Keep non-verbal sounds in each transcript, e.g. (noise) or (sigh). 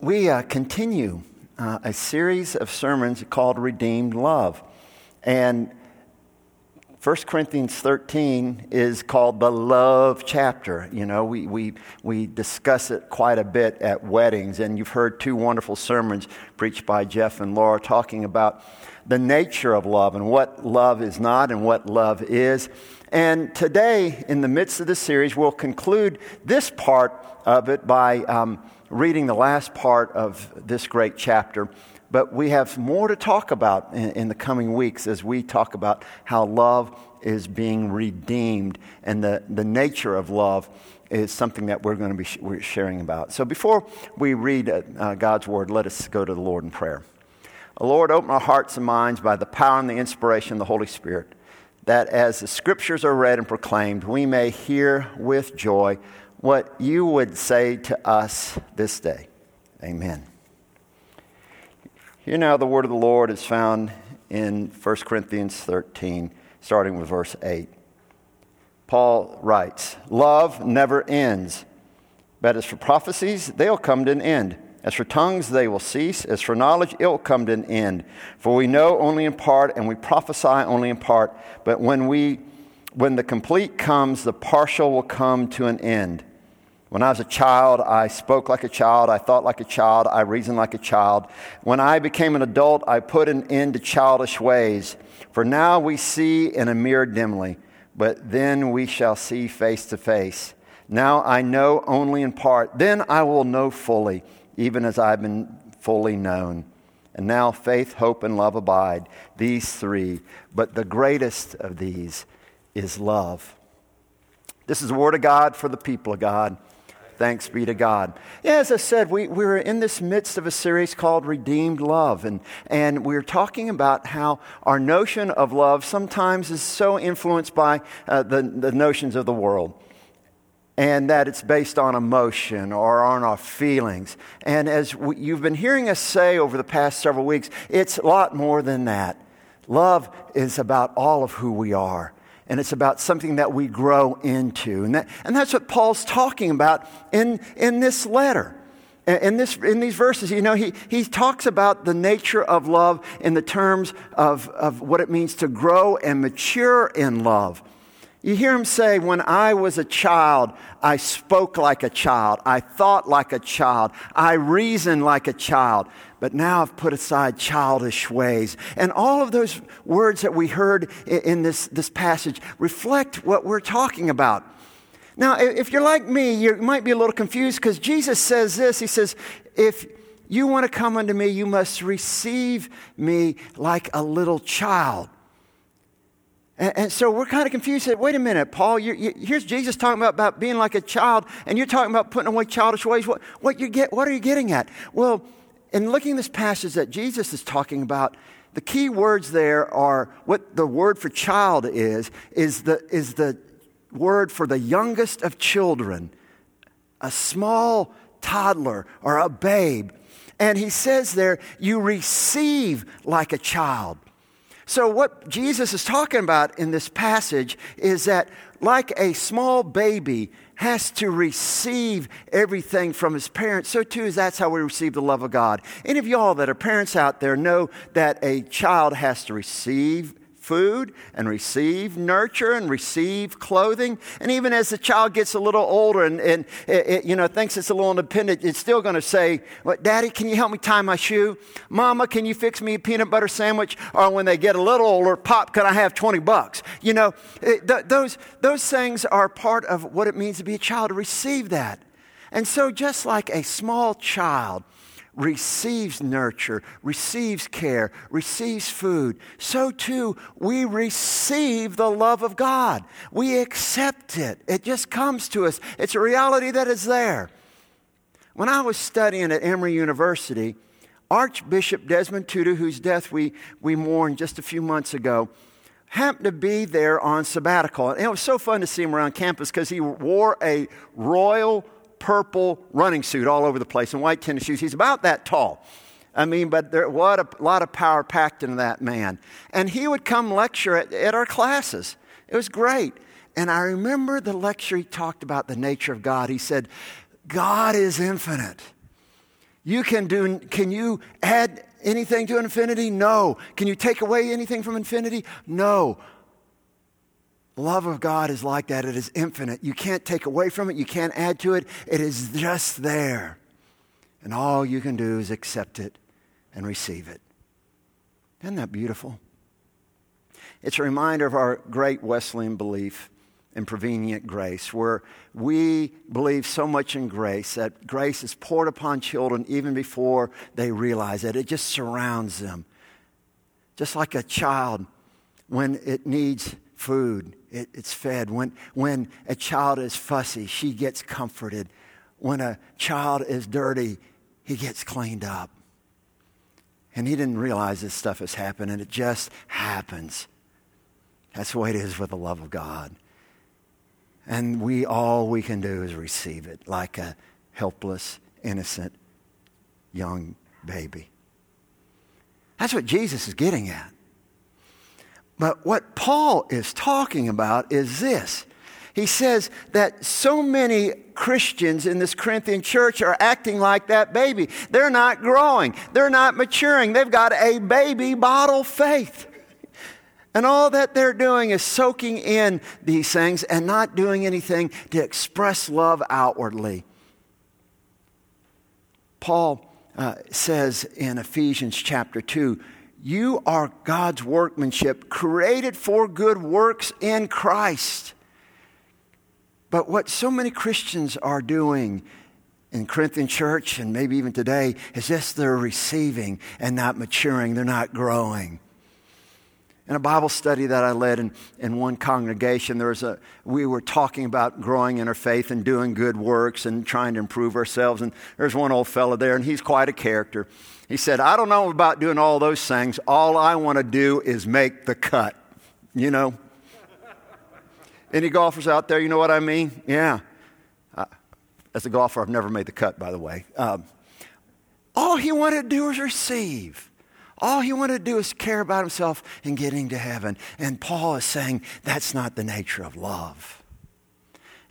we uh, continue uh, a series of sermons called Redeemed Love. And 1 Corinthians 13 is called the love chapter. You know, we, we, we discuss it quite a bit at weddings, and you've heard two wonderful sermons preached by Jeff and Laura talking about the nature of love and what love is not and what love is. And today, in the midst of the series, we'll conclude this part of it by um, reading the last part of this great chapter. But we have more to talk about in, in, the coming weeks as we talk about how love is being redeemed and the, the nature of love is something that we're going to be sh- we're sharing about. So before we read uh, uh, God's word, let us go to the Lord in prayer. Lord, open our hearts and minds by the power and the inspiration of the Holy Spirit, that as the scriptures are read and proclaimed, we may hear with joy what you would say to us this day. Amen. Here now, the word of the Lord is found in 1 Corinthians 13, starting with verse 8. Paul writes, Love never ends, but as for prophecies, they'll come to an end. As for tongues, they will cease. As for knowledge, it will come to an end. For we know only in part, and we prophesy only in part. But when, we, when the complete comes, the partial will come to an end. When I was a child, I spoke like a child, I thought like a child, I reasoned like a child. When I became an adult, I put an end to childish ways. For now we see in a mirror dimly, but then we shall see face to face. Now I know only in part, then I will know fully, even as I've been fully known. And now faith, hope, and love abide, these three. But the greatest of these is love. This is the word of God for the people of God. Thanks be to God. Yeah, as I said, we, we're in this midst of a series called Redeemed Love, and, and we're talking about how our notion of love sometimes is so influenced by uh, the, the notions of the world and that it's based on emotion or on our feelings. And as we, you've been hearing us say over the past several weeks, it's a lot more than that. Love is about all of who we are and it's about something that we grow into. And, that, and that's what Paul's talking about in, in this letter. In, this, in these verses, you know, he, he talks about the nature of love in the terms of, of what it means to grow and mature in love. You hear him say, When I was a child, I spoke like a child. I thought like a child. I reasoned like a child. But now I've put aside childish ways. And all of those words that we heard in this, this passage reflect what we're talking about. Now, if you're like me, you might be a little confused because Jesus says this He says, If you want to come unto me, you must receive me like a little child. And, and so we're kind of confused. Wait a minute, Paul, you, you, here's Jesus talking about, about being like a child, and you're talking about putting away childish ways. What, what, you get, what are you getting at? Well, in looking at this passage that Jesus is talking about, the key words there are what the word for child is, is the, is the word for the youngest of children, a small toddler or a babe. And he says there, you receive like a child. So, what Jesus is talking about in this passage is that, like a small baby has to receive everything from his parents, so too is that's how we receive the love of God. Any of y'all that are parents out there know that a child has to receive food and receive nurture and receive clothing. And even as the child gets a little older and, and it, it, you know, thinks it's a little independent, it's still going to say, well, Daddy, can you help me tie my shoe? Mama, can you fix me a peanut butter sandwich? Or when they get a little older, Pop, can I have 20 bucks? You know, it, th- those, those things are part of what it means to be a child, to receive that. And so, just like a small child, receives nurture, receives care, receives food, so too we receive the love of God. We accept it. It just comes to us. It's a reality that is there. When I was studying at Emory University, Archbishop Desmond Tutu, whose death we, we mourned just a few months ago, happened to be there on sabbatical. And it was so fun to see him around campus because he wore a royal purple running suit all over the place and white tennis shoes. He's about that tall. I mean, but there, what a lot of power packed into that man. And he would come lecture at, at our classes. It was great. And I remember the lecture he talked about the nature of God. He said, God is infinite. You can do, can you add anything to infinity? No. Can you take away anything from infinity? No. Love of God is like that. It is infinite. You can't take away from it. You can't add to it. It is just there. And all you can do is accept it and receive it. Isn't that beautiful? It's a reminder of our great Wesleyan belief in prevenient grace, where we believe so much in grace that grace is poured upon children even before they realize it. It just surrounds them. Just like a child, when it needs food, it, it's fed. When, when a child is fussy, she gets comforted. When a child is dirty, he gets cleaned up. And he didn't realize this stuff has happened, and it just happens. That's the way it is with the love of God. And we all we can do is receive it like a helpless, innocent young baby. That's what Jesus is getting at. But what Paul is talking about is this. He says that so many Christians in this Corinthian church are acting like that baby. They're not growing, they're not maturing. They've got a baby bottle faith. And all that they're doing is soaking in these things and not doing anything to express love outwardly. Paul uh, says in Ephesians chapter 2 You are God's workmanship, created for good works in Christ. But what so many Christians are doing in Corinthian church and maybe even today is just they're receiving and not maturing, they're not growing. In a Bible study that I led in, in one congregation, there was a, we were talking about growing in our faith and doing good works and trying to improve ourselves. And there's one old fellow there, and he's quite a character. He said, I don't know about doing all those things. All I want to do is make the cut. You know? Any golfers out there, you know what I mean? Yeah. Uh, as a golfer, I've never made the cut, by the way. Um, all he wanted to do was receive. All he wanted to do is care about himself and getting to heaven. And Paul is saying that's not the nature of love.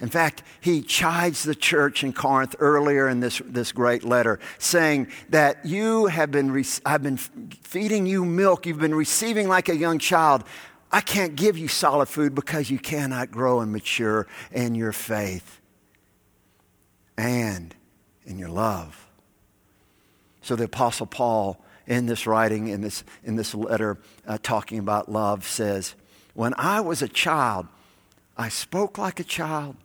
In fact, he chides the church in Corinth earlier in this, this great letter, saying that you have been, I've been feeding you milk, you've been receiving like a young child. I can't give you solid food because you cannot grow and mature in your faith and in your love. So the Apostle Paul in this writing, in this, in this letter uh, talking about love, says, When I was a child, I spoke like a child,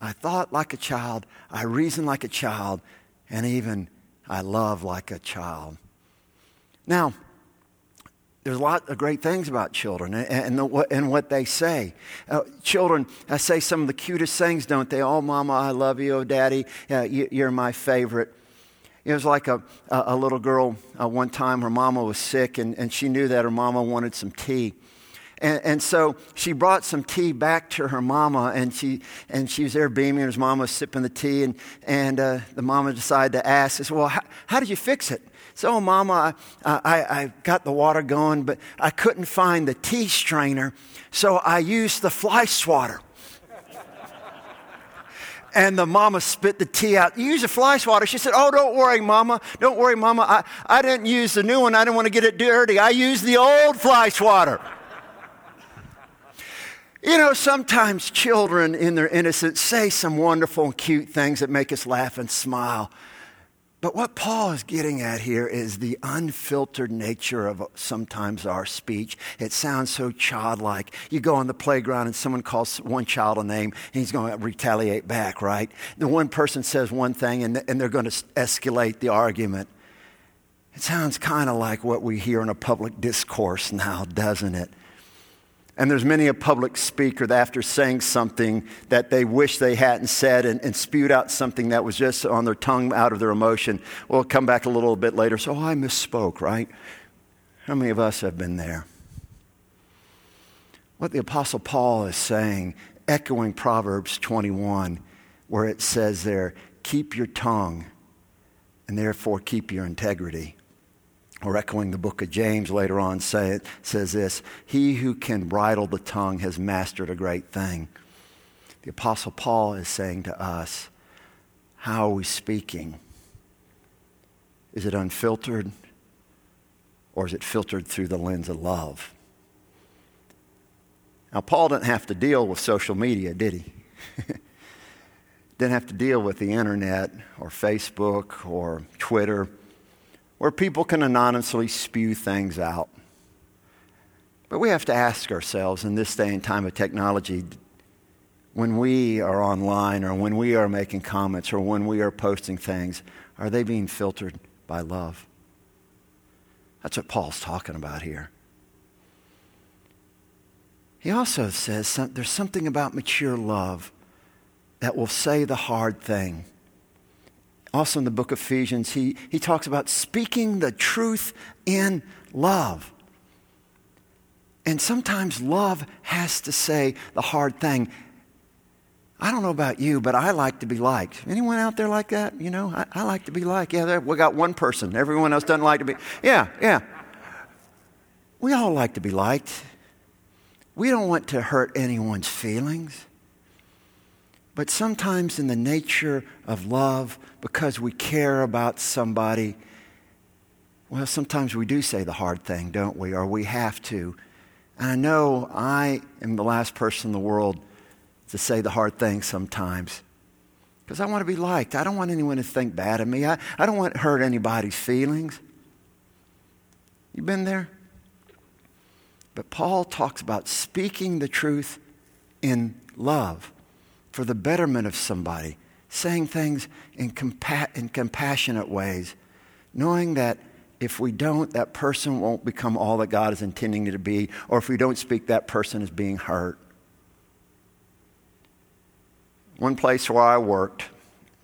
I thought like a child, I reasoned like a child, and even I love like a child. Now, there's a lot of great things about children and, and, the, and what they say. Uh, children I say some of the cutest things, don't they? Oh, mama, I love you. Oh, daddy, uh, you, are my favorite. It was like a, a, little girl uh, one time, her mama was sick, and, and she knew that her mama wanted some tea. And, and, so she brought some tea back to her mama, and she, and she was there beaming, and her mama was sipping the tea, and, and uh, the mama decided to ask, says, well, how, how, did you fix it? So, mama, I, I, I got the water going, but I couldn't find the tea strainer, so I used the fly swatter (laughs) and the mama spit the tea out. You use a fly swatter. She said, Oh, don't worry, mama. Don't worry, mama. I, I didn't use the new one. I didn't want to get it dirty. I used the old fly swatter. You know, sometimes children in their innocence say some wonderful and cute things that make us laugh and smile. But what Paul is getting at here is the unfiltered nature of sometimes our speech. It sounds so childlike. You go on the playground and someone calls one child a name and he's going to retaliate back, right? The one person says one thing and, and they're going to escalate the argument. It sounds kind of like what we hear in a public discourse now, doesn't it? And there's many a public speaker that after saying something that they wish they hadn't said and, and, spewed out something that was just on their tongue out of their emotion, will come back a little bit later. So, oh, I misspoke, right? How many of us have been there? What the Apostle Paul is saying, echoing Proverbs 21, where it says there, keep your tongue and therefore keep your integrity or echoing the book of James later on, say says this He who can bridle the tongue has mastered a great thing. The Apostle Paul is saying to us, How are we speaking? Is it unfiltered? Or is it filtered through the lens of love? Now, Paul didn't have to deal with social media, did he? (laughs) didn't have to deal with the internet or Facebook or Twitter, where people can anonymously spew things out. But we have to ask ourselves in this day and time of technology when we are online or when we are making comments or when we are posting things, are they being filtered by love? That's what Paul's talking about here. He also says some, there's something about mature love that will say the hard thing. Also in the book of Ephesians, he, he talks about speaking the truth in love. And sometimes love has to say the hard thing. I don't know about you, but I like to be liked. Anyone out there like that? You know, I, I like to be liked. Yeah, we got one person. Everyone else doesn't like to be. Yeah, yeah. We all like to be liked. We don't want to hurt anyone's feelings. But sometimes, in the nature of love, because we care about somebody, well, sometimes we do say the hard thing, don't we? Or we have to. And I know I am the last person in the world to say the hard thing sometimes because I want to be liked. I don't want anyone to think bad of me. I, I don't want to hurt anybody's feelings. You been there? But Paul talks about speaking the truth in love for the betterment of somebody, saying things in, compa- in compassionate ways, knowing that if we don't, that person won't become all that God is intending it to be, or if we don't speak, that person is being hurt one place where I worked,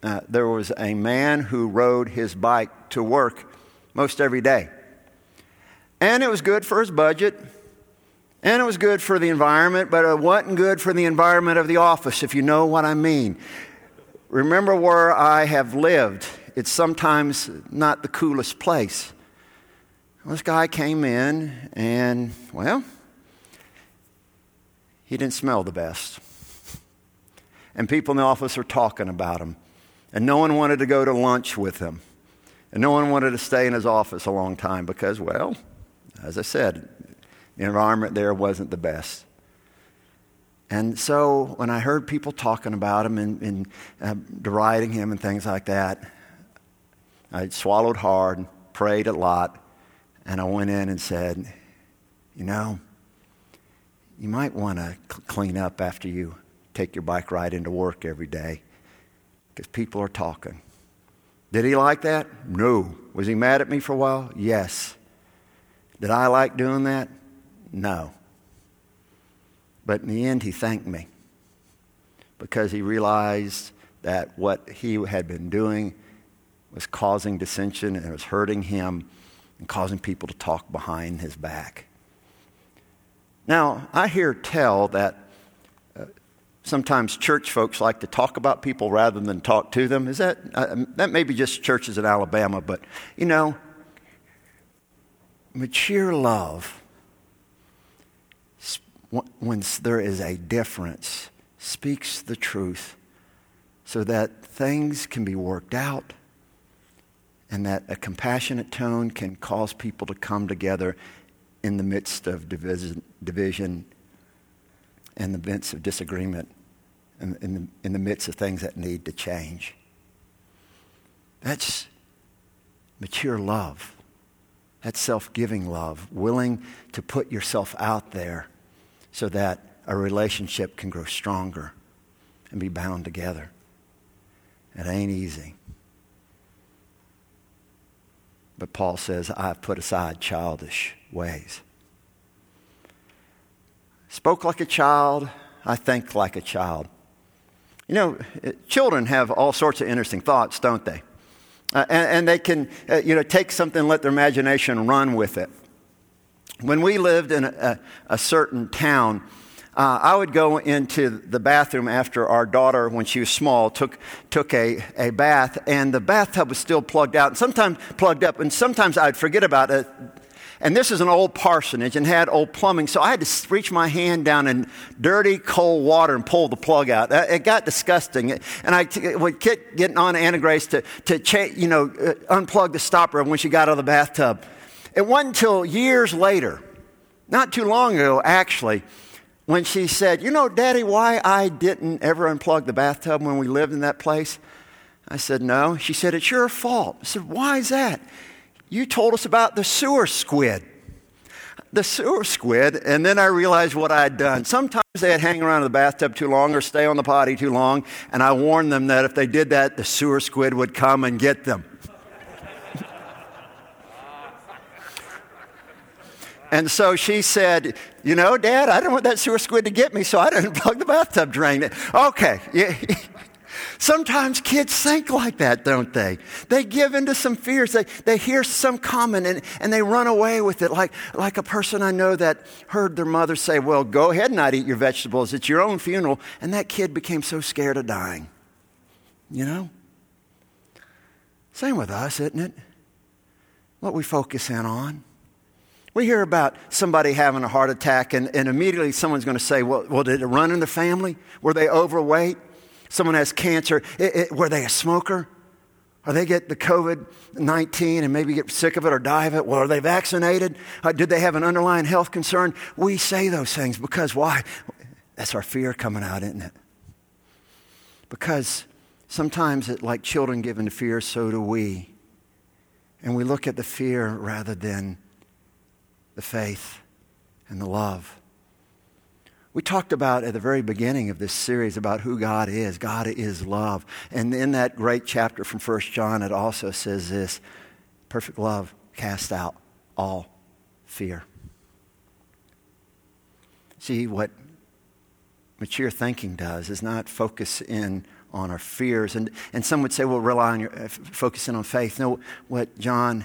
uh, there was a man who rode his bike to work most every day. And it was good for his budget, and it was good for the environment, but it wasn't good for the environment of the office, if you know what I mean. Remember where I have lived. It's sometimes not the coolest place. This guy came in, and, well, he didn't smell the best and people in the office are talking about him. And no one wanted to go to lunch with him. And no one wanted to stay in his office a long time because, well, as I said, environment there wasn't the best. And so when I heard people talking about him and, and uh, deriding him and things like that, I swallowed hard, prayed a lot, and I went in and said, You know, you might want to clean up after you take your bike ride into work every day because people are talking. Did he like that? No. Was he mad at me for a while? Yes. Did I like doing that? No. But in the end, he thanked me because he realized that what he had been doing was causing dissension and it was hurting him and causing people to talk behind his back. Now, I hear tell that sometimes church folks like to talk about people rather than talk to them. Is that, uh, that may be just churches in Alabama, but you know, mature love, when there is a difference, speaks the truth so that things can be worked out and that a compassionate tone can cause people to come together in the midst of division, in the midst of disagreement, in, in, the, in the midst of things that need to change. That's mature love. That's self giving love, willing to put yourself out there so that a relationship can grow stronger and be bound together. It ain't easy. But Paul says, I've put aside childish ways. Spoke like a child, I think like a child. You know, children have all sorts of interesting thoughts, don't they? Uh, and, and, they can, uh, you know, take something let their imagination run with it. When we lived in a, a certain town, uh, I would go into the bathroom after our daughter, when she was small, took, took a, a bath, and the bathtub was still plugged out, and sometimes plugged up, and sometimes I'd forget about it And this is an old parsonage and had old plumbing, so I had to reach my hand down in dirty, cold water and pull the plug out. It got disgusting. And I would get getting on Anna Grace to, to cha- you know, uh, unplug the stopper when she got out of the bathtub. It wasn't until years later, not too long ago actually, when she said, You know, Daddy, why I didn't ever unplug the bathtub when we lived in that place? I said, No. She said, It's your fault. I said, Why is that? You told us about the sewer squid. The sewer squid, and then I realized what I had done. Sometimes they'd hang around in the bathtub too long or stay on the potty too long, and I warned them that if they did that, the sewer squid would come and get them. And so she said, You know, Dad, I don't want that sewer squid to get me, so I didn't (laughs) plug the bathtub drain. Okay. (laughs) Sometimes kids think like that, don't they? They give into some fears. They, they hear some comment and, and they run away with it. Like, like a person I know that heard their mother say, Well, go ahead and not eat your vegetables. It's your own funeral. And that kid became so scared of dying. You know? Same with us, isn't it? What we focus in on. We hear about somebody having a heart attack, and, and immediately someone's going to say, well, well, did it run in the family? Were they overweight? someone has cancer, it, it, were they a smoker? Or they get the COVID 19 and maybe get sick of it or die of it? Well, are they vaccinated? Uh, did they have an underlying health concern? We say those things because why? That's our fear coming out, isn't it? Because sometimes, it, like children given to fear, so do we. And we look at the fear rather than the faith and the love. We talked about at the very beginning of this series about who God is. God is love. And in that great chapter from 1 John, it also says this perfect love casts out all fear. See, what mature thinking does is not focus in on our fears. And, and some would say, well, rely on your, uh, focusing on faith. No, what John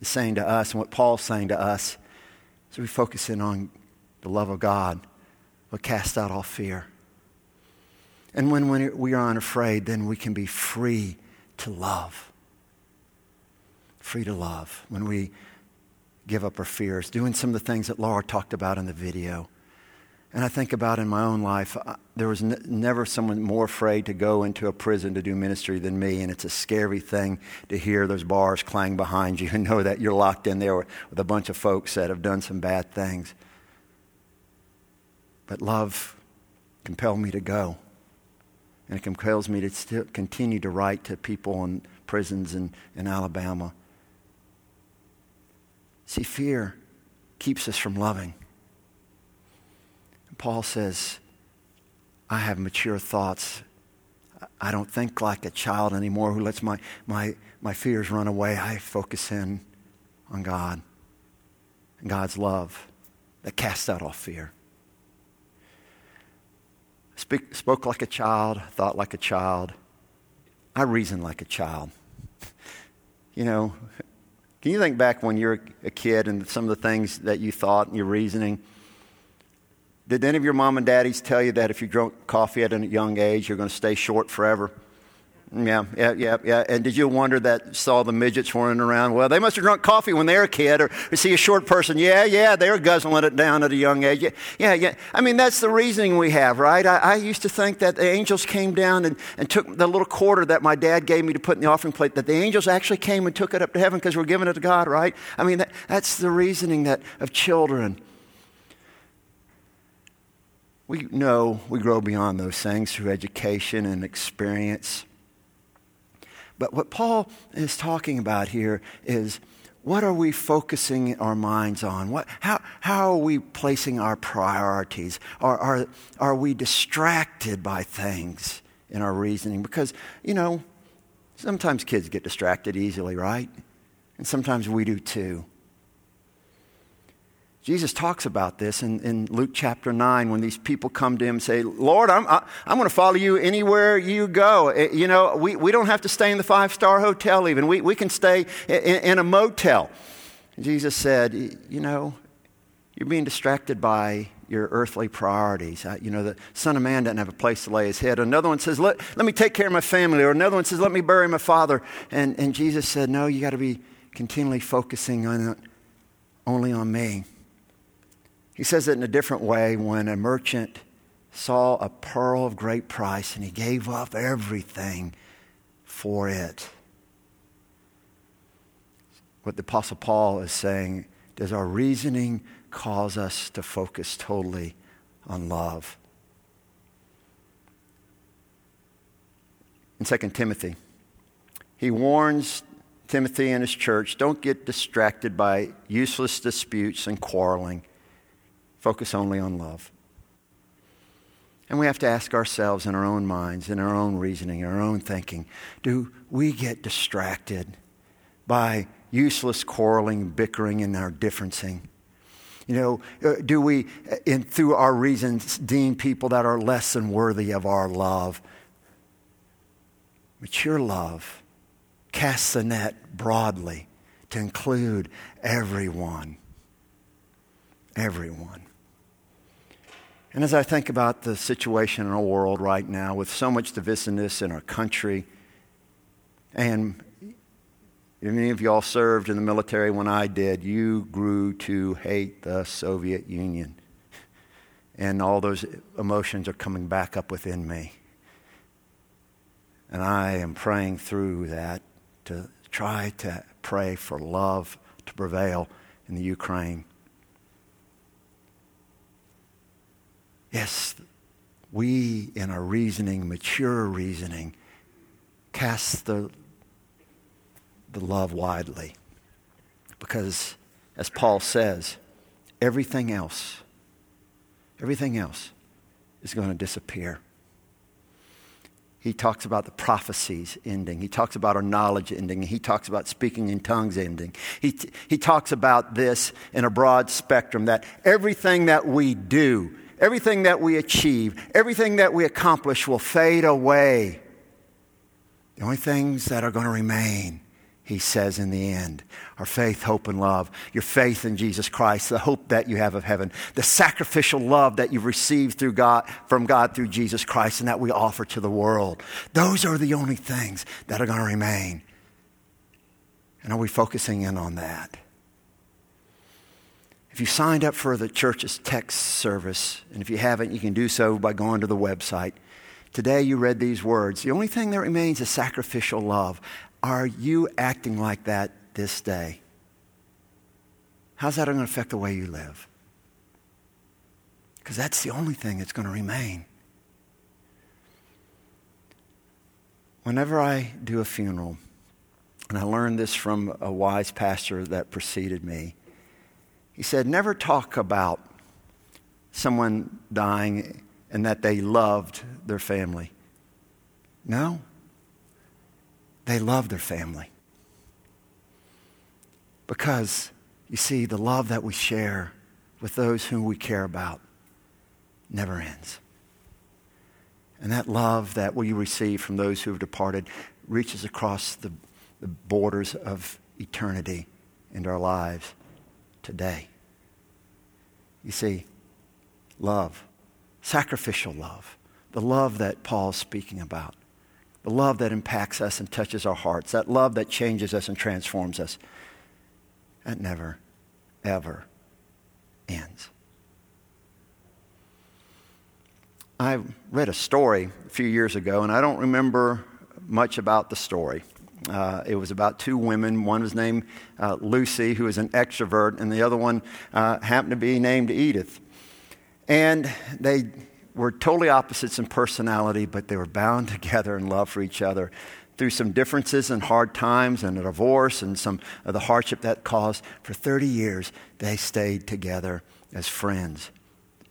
is saying to us and what Paul's saying to us is we focus in on the love of God will cast out all fear. And when we are unafraid, then we can be free to love. Free to love. When we give up our fears, doing some of the things that Laura talked about in the video. And I think about in my own life, uh, there was n- never someone more afraid to go into a prison to do ministry than me. And it's a scary thing to hear those bars clang behind you and (laughs) know that you're locked in there with a bunch of folks that have done some bad things. But love compelled me to go. And it compels me to still continue to write to people in prisons in, in Alabama. See, fear keeps us from loving. Paul says, I have mature thoughts. I don't think like a child anymore who lets my, my, my fears run away. I focus in on God and God's love that casts out all fear. Speak, spoke like a child, thought like a child. I reasoned like a child. (laughs) You know, can you think back when you were a kid and some of the things that you thought and your reasoning? Did any of your mom and daddies tell you that if you drink coffee at a young age, you're going to stay short forever? Yeah, yeah, yeah, yeah. And did you wonder that saw the midgets running around? Well, they must have drunk coffee when they were a kid, or see a short person. Yeah, yeah, they were guzzling it down at a young age. Yeah, yeah. yeah. I mean, that's the reasoning we have, right? I, I, used to think that the angels came down and, and took the little quarter that my dad gave me to put in the offering plate, that the angels actually came and took it up to heaven because we're giving it to God, right? I mean, that, that's the reasoning that of children. We know we grow beyond those things through education and experience. But what Paul is talking about here is what are we focusing our minds on? What, how, how are we placing our priorities? Are, are, are we distracted by things in our reasoning? Because, you know, sometimes kids get distracted easily, right? And sometimes we do too. Jesus talks about this in, in Luke chapter 9 when these people come to him and say, Lord, I'm, I, am going to follow you anywhere you go. Eh, you know, we, we don't have to stay in the five star hotel even. We, we can stay in, in a motel. Jesus said, You know, you're being distracted by your earthly priorities. You know, the Son of Man doesn't have a place to lay his head. Another one says, let, let me take care of my family. Or another one says, Let me bury my father. And, and Jesus said, No, you got to be continually focusing on only on me. He says it in a different way when a merchant saw a pearl of great price and he gave up everything for it. What the Apostle Paul is saying does our reasoning cause us to focus totally on love? In 2 Timothy, he warns Timothy and his church don't get distracted by useless disputes and quarreling. Focus only on love. And we have to ask ourselves in our own minds, in our own reasoning, in our own thinking do we get distracted by useless quarreling, bickering, and our differencing? You know, uh, do we, uh, in, through our reasons, deem people that are less than worthy of our love? Mature love casts the net broadly to include everyone. Everyone. And as I think about the situation in our world right now, with so much divisiveness in our country, and many of y'all served in the military when I did, you grew to hate the Soviet Union. And all those emotions are coming back up within me. And I am praying through that to try to pray for love to prevail in the Ukraine. Yes, we, in our reasoning, mature reasoning, cast the, the love widely. Because, as Paul says, everything else, everything else is going to disappear. He talks about the prophecies ending. He talks about our knowledge ending. He talks about speaking in tongues ending. He, he talks about this in a broad spectrum that everything that we do everything that we achieve, everything that we accomplish will fade away. The only things that are going to remain, he says in the end, are faith, hope, and love. Your faith in Jesus Christ, the hope that you have of heaven, the sacrificial love that you've received through God, from God through Jesus Christ and that we offer to the world. Those are the only things that are going to remain. And are we focusing in on that? If you signed up for the church's text service, and if you haven't, you can do so by going to the website. Today you read these words. The only thing that remains is sacrificial love. Are you acting like that this day? How's that going to affect the way you live? Because that's the only thing that's going to remain. Whenever I do a funeral, and I learned this from a wise pastor that preceded me, he said, never talk about someone dying and that they loved their family. No, they loved their family. Because, you see, the love that we share with those whom we care about never ends. And that love that we receive from those who have departed reaches across the, the borders of eternity into our lives today. You see, love, sacrificial love, the love that Paul's speaking about, the love that impacts us and touches our hearts, that love that changes us and transforms us, that never, ever ends. I read a story a few years ago, and I don't remember much about the story. Uh, it was about two women. One was named uh, Lucy, who was an extrovert, and the other one uh, happened to be named Edith. And they were totally opposites in personality, but they were bound (laughs) together in love for each other. Through some differences and hard times and a divorce and some of the hardship that caused, for 30 years, they stayed together as friends,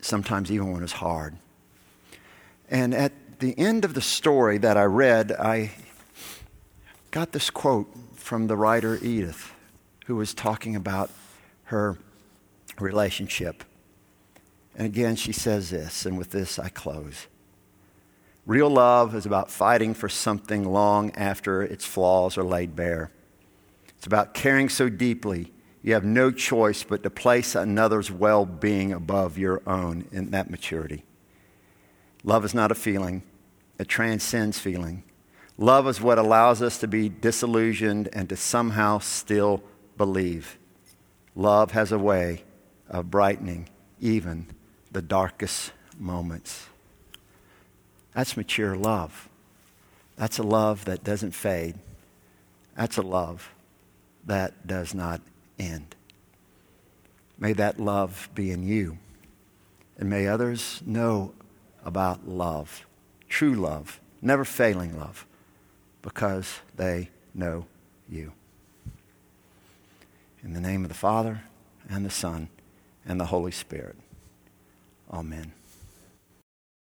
sometimes even when it was hard. And at the end of the story that I read, I got this quote from the writer Edith, who was talking about her relationship. And again, she says this, and with this I close. Real love is about fighting for something long after its flaws are laid bare. It's about caring so deeply you have no choice but to place another's well being above your own in that maturity. Love is not a feeling, it transcends feeling. Love is what allows us to be disillusioned and to somehow still believe. Love has a way of brightening even the darkest moments. That's mature love. That's a love that doesn't fade. That's a love that does not end. May that love be in you. And may others know about love, true love, never failing love, because they know you. In the name of the Father, and the Son, and the Holy Spirit. Amen.